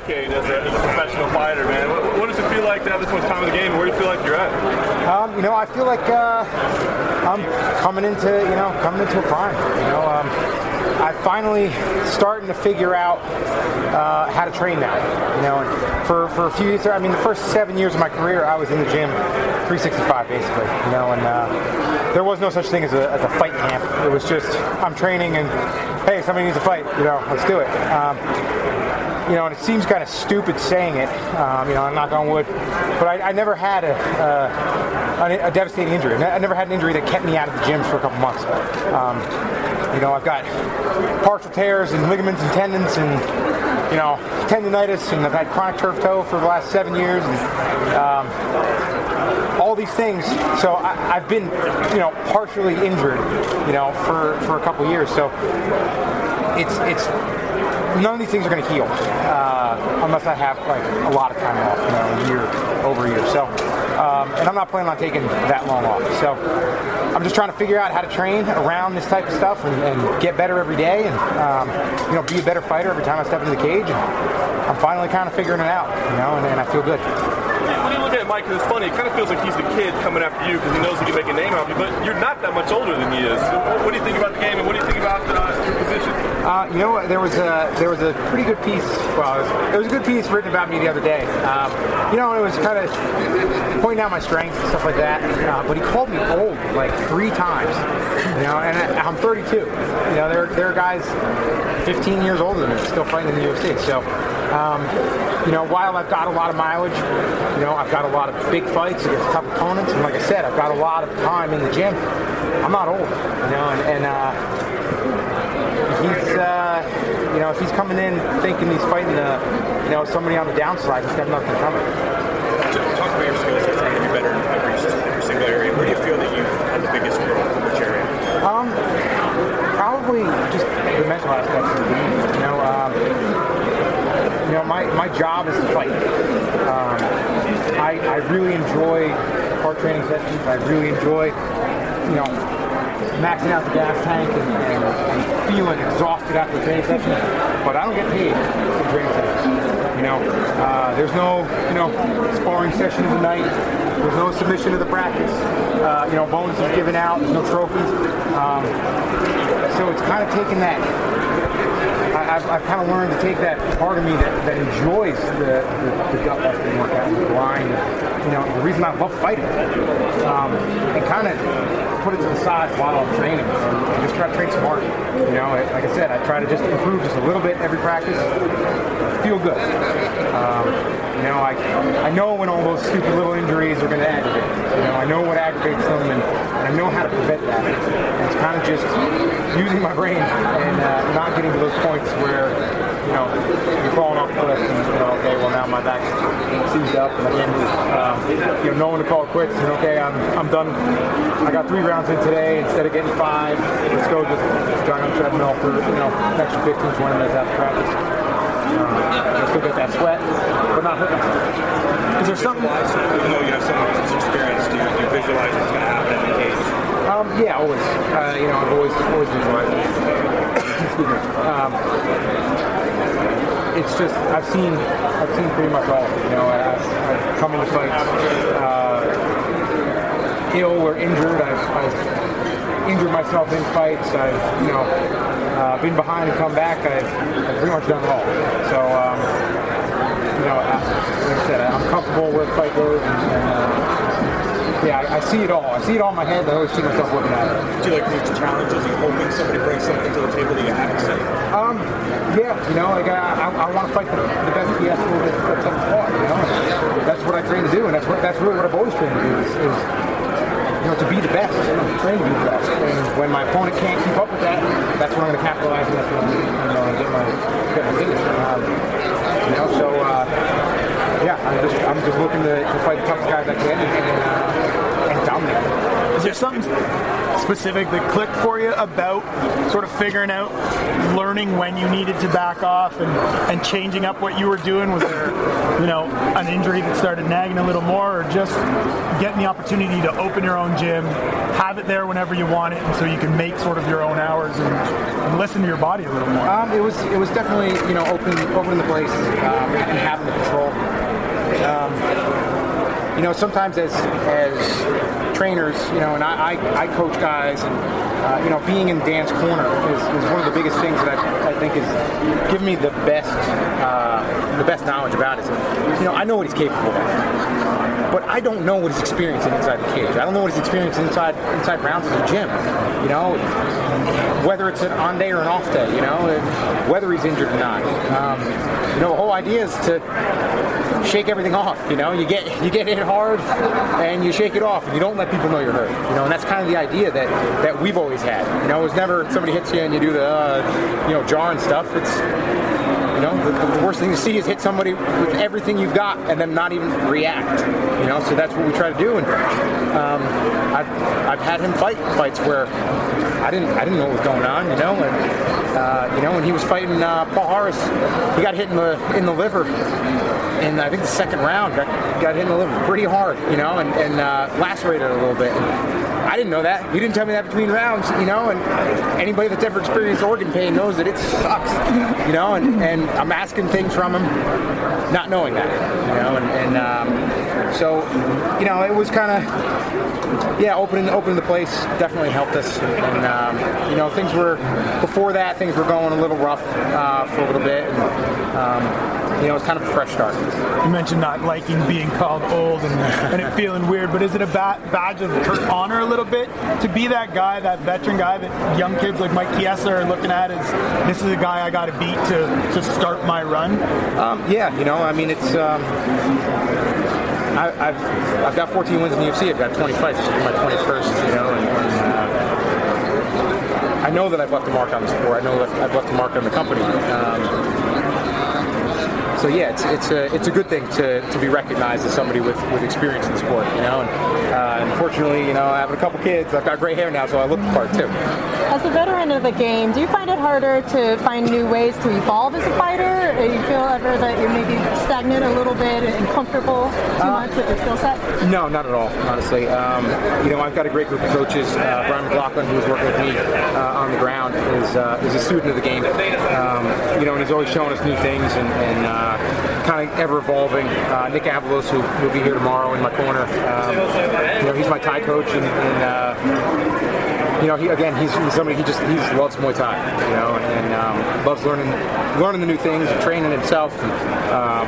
decade as a, as a professional fighter, man. What, what, does it feel like to have this much time in the game? Where do you feel like you're at? Um, you know, I feel like uh, I'm coming into, you know, coming into a prime. You know, um, I finally starting to figure out uh, how to train now. You know, and for, for a few years, I mean, the first seven years of my career, I was in the gym 365 basically. You know, and uh, there was no such thing as a, as a fight camp. It was just I'm training and hey, somebody needs a fight. You know, let's do it. Um, you know, and it seems kind of stupid saying it, um, you know, I'm knock on wood, but I, I never had a, a, a, devastating injury. I never had an injury that kept me out of the gym for a couple months. Um, you know, I've got partial tears and ligaments and tendons and, you know, tendonitis, and I've had chronic turf toe for the last seven years. And, um, all these things. So I, have been, you know, partially injured, you know, for, for a couple years. So it's it's none of these things are going to heal uh, unless I have like a lot of time off, you know, year over year. So, um, and I'm not planning on taking that long off. So, I'm just trying to figure out how to train around this type of stuff and, and get better every day, and um, you know, be a better fighter every time I step into the cage. And I'm finally kind of figuring it out, you know, and, and I feel good when you look at Mike, it's funny. It kind of feels like he's the kid coming after you because he knows he can make a name out of you. But you're not that much older than he is. What do you think about the game, and what do you think about? Uh, you know? There was a there was a pretty good piece. Well, there was a good piece written about me the other day. Um, you know, it was kind of pointing out my strengths and stuff like that. Uh, but he called me old like three times. You know, and I, am 32. You know, there there are guys 15 years older than me still fighting in the UFC. So. Um, you know, while I've got a lot of mileage, you know, I've got a lot of big fights against tough opponents, and like I said, I've got a lot of time in the gym. I'm not old, you know, and, and uh, he's, uh, you know, if he's coming in thinking he's fighting, uh, you know, somebody on the downside, he's got nothing coming. Talk about your skills trying to be better in every, every single area. Where do you feel that you've had the biggest growth in which area? Um, probably just the mental aspects of the game. You know, um, you know, my, my job is to fight. Um, I, I really enjoy hard training sessions. I really enjoy, you know, maxing out the gas tank and, and, and feeling exhausted after training session. But I don't get paid for training sessions. You know, uh, there's no, you know, sparring session of the night. There's no submission of the practice. Uh, you know, bonuses given out. There's no trophies. Um, so it's kind of taken that I, have I've kind of learned to take that part of me that, that enjoys the, the, the gut busting workout, the grind, you know, the reason I love fighting, um, and kind of put it to the side while I'm training and just try to train smart. You know, like I said, I try to just improve just a little bit every practice, feel good. Um, you know, I, I know when all those stupid little injuries are going to aggravate. You know, I know what aggravates them, and, and I know how to prevent that. And it's kind of just using my brain and uh, not getting to those points where, you know, you're falling off the cliff and, you know, okay, well, now my back's seized up and again, um, you know, knowing to call quits and, okay, I'm, I'm done. I got three rounds in today instead of getting five. Let's go just, just jog on the treadmill for, you know, an extra 15, 20 minutes after practice. Um, I still get that sweat, but not hurt myself. Is there something? Even though you have so much experience, do you, do you visualize what's going to happen in the cage? Um, yeah, always. Uh, you know, I've always always visualized it. Excuse me. Um, it's just I've seen I've seen pretty much all. You know, I've, I've come into fights uh, ill or injured. I've, I've injured myself in fights. I've you know uh, been behind and come back. I've, I've pretty much done it all. So um, you know, I, like I said, I'm comfortable the fight goes, and, and uh, yeah, I, I, see it all. I see it all in my head. I always see myself looking at it. Do you like these challenges? Are you hoping somebody brings something to the table that you haven't seen? Um, yeah, you know, like I, I, I want to fight the, the best fiasco that's ever fought. You know, and that's what I train to do, and that's what that's really what I've always trained to do is, is you know, to be the best, train to be the best. And when my opponent can't keep up with that, that's when I'm going to capitalize and that's when I'm going to get my get my finish. Um, you know, so uh, yeah, I'm just I'm just looking to, to fight the toughest guys I can and, and, uh, and dominate. Is there something? specific that clicked for you about sort of figuring out, learning when you needed to back off and, and changing up what you were doing? Was there, you know, an injury that started nagging a little more, or just getting the opportunity to open your own gym, have it there whenever you want it, and so you can make sort of your own hours and, and listen to your body a little more? Um, it was it was definitely you know opening opening the place um, and having the control. You know, sometimes as as trainers, you know, and I, I, I coach guys, and uh, you know, being in Dan's corner is, is one of the biggest things that I, I think is giving me the best uh, the best knowledge about it. You know, I know what he's capable of but I don't know what he's experiencing inside the cage. I don't know what he's experiencing inside inside rounds in the gym. You know, whether it's an on day or an off day. You know, whether he's injured or not. Um, you know, the whole idea is to shake everything off. You know, you get you get hit hard and you shake it off, and you don't let people know you're hurt. You know, and that's kind of the idea that that we've always had. You know, it was never somebody hits you and you do the uh, you know jarring stuff. It's you know, the, the, worst thing to see is hit somebody with everything you've got and then not even react. You know, so that's what we try to do. And um, I've, I've had him fight fights where I didn't I didn't know what was going on. You know, and uh, you know when he was fighting uh, Paul Harris, he got hit in the in the liver. And I think the second round got, got hit in the liver pretty hard, you know, and, and uh, lacerated a little bit. I didn't know that. You didn't tell me that between rounds, you know, and anybody that's ever experienced organ pain knows that it sucks, you know, and, and I'm asking things from him, not knowing that, you know, and, and um, so, you know, it was kind of, yeah, opening opening the place definitely helped us, and um, you know, things were before that, things were going a little rough uh, for a little bit, and, um, you know, it's kind of a fresh start. You mentioned not liking being called old and, and it feeling weird, but is it a ba- badge of honor a little bit to be that guy, that veteran guy that young kids like Mike Chiesa are looking at as this is a guy I got to beat to, to start my run? Um, yeah, you know, I mean, it's. Um, I, have I've got 14 wins in the UFC. I've got 20 fights. This is my 21st, you know, and, and uh, I know that I've left a mark on the sport. I know that I've left a mark on the company. Um, so yeah, it's it's a it's a good thing to, to be recognized as somebody with, with experience in the sport, you know. And uh, unfortunately, you know, having a couple kids, I've got gray hair now, so I look the part too. As a veteran of the game, do you find it harder to find new ways to evolve as a fighter? Do you feel ever that you're maybe stagnant a little bit and comfortable too uh, much with your skill set? No, not at all, honestly. Um, you know, I've got a great group of coaches. Uh, Brian McLaughlin, who's working with me uh, on the ground, is, uh, is a student of the game. Um, you know, and he's always showing us new things and, and uh, kind of ever evolving. Uh, Nick Avalos, who will be here tomorrow in my corner, um, you know, he's my Thai coach, and, and you know, he again, he's, he's, somebody he just he just loves Muay Thai, you know, and um, loves learning learning the new things, and training himself, and, um,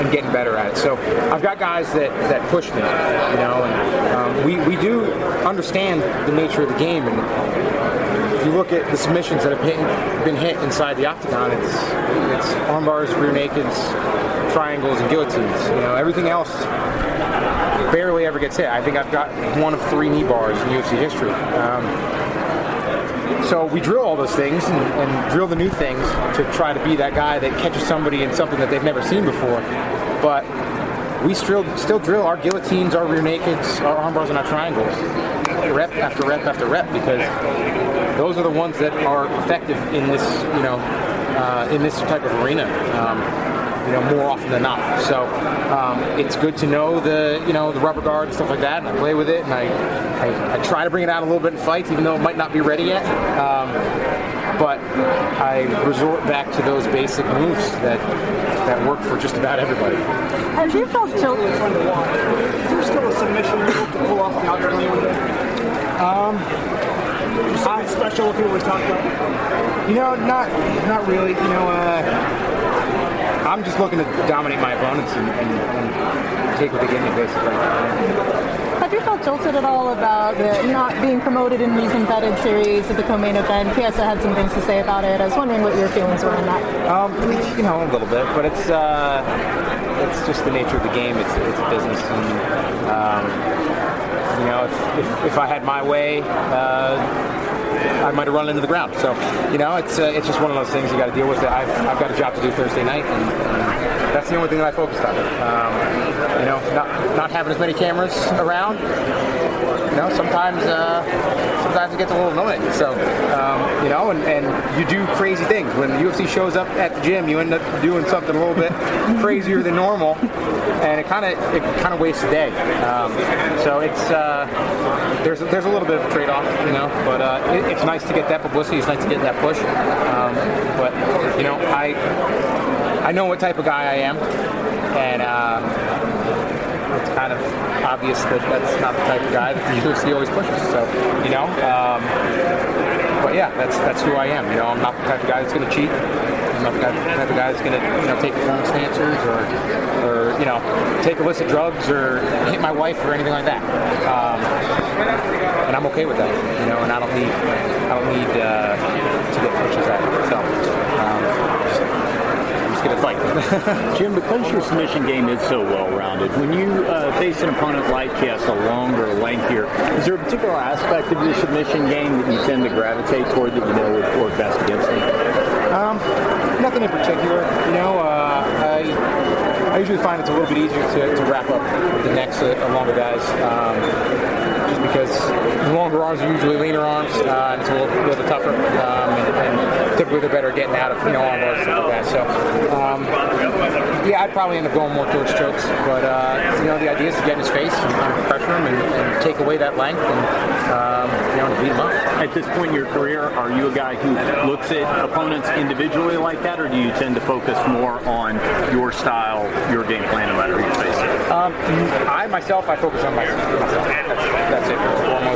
and, getting better at it. So I've got guys that, that push me, you know, and um, we we do understand the nature of the game, and if you look at the submissions that have been, been hit inside the octagon, it's it's arm bars, rear nakeds, triangles, and guillotines. You know, everything else barely ever gets hit. I think I've got one of three knee bars in UFC history. Um, so we drill all those things and, and, drill the new things to try to be that guy that catches somebody in something that they've never seen before. But we still still drill our guillotines, our rear nakeds, our arm bars, and our triangles, rep after rep after rep, because those are the ones that are effective in this, you know, uh, in this type of arena. Um, you know, more often than not. So um, it's good to know the, you know, the rubber guard and stuff like that. And I play with it, and I, I, I, try to bring it out a little bit in fights, even though it might not be ready yet. Um, but I resort back to those basic moves that that work for just about everybody. Have you felt tilted? Is there still a submission you to pull off the octagon? Um, something special looking what we talked about? You know, not not really. You know, uh, I'm just looking to dominate my opponents and, and, and take what they give me, basically. Have you felt jolted at all about not being promoted in these embedded series at the co-main event? Chiesa had some things to say about it. I was wondering what your feelings were on that. Um, you know, a little bit, but it's uh, it's just the nature of the game. It's it's a business, and um, you know, if, if, if I had my way. Uh, I might have run into the ground. So, you know, it's uh, it's just one of those things you got to deal with. I've, I've got a job to do Thursday night, and, and that's the only thing that I focused on. Um, you know, not not having as many cameras around you know, sometimes uh, sometimes it gets a little annoying. So, um, you know, and, and you do crazy things. When the UFC shows up at the gym, you end up doing something a little bit crazier than normal, and it kind of it kind of wastes the day. Um, so it's uh, there's there's a little bit of a trade-off, you know, but uh, it, it's nice to get that publicity. It's nice to get that push. Um, but you know, I I know what type of guy I am, and. Uh, it's kind of obvious that that's not the type of guy that the UFC always pushes. So, you know, um, but yeah, that's that's who I am. You know, I'm not the type of guy that's going to cheat. I'm not the type of guy that's going to you know take performance enhancers or or you know take illicit drugs or hit my wife or anything like that. Um, and I'm okay with that. You know, and I don't need I don't need uh, to get pushes at it. So. Um, just going to fight. Jim, because your submission game is so well-rounded, when you uh, face an opponent like Kiss, a longer, lengthier, is there a particular aspect of your submission game that you tend to gravitate toward that you know would work best against him? Um, nothing in particular. You know, uh, I, I usually find it's a little bit easier to, to wrap up the necks of longer guys. Um, just because the longer arms are usually leaner arms, uh, and it's a little, little bit tougher. Um, and, and, typically they're better getting out of you know arm bars stuff like that. So um, yeah, I'd probably end up going more towards chokes, but uh, you know the idea is to get in his face and, and pressure him and, and, take away that length and um, you know beat him up. At this point in your career, are you a guy who looks at opponents individually like that, or do you tend to focus more on your style, your game plan, you face? Um, I myself, I focus on myself. That's, that's it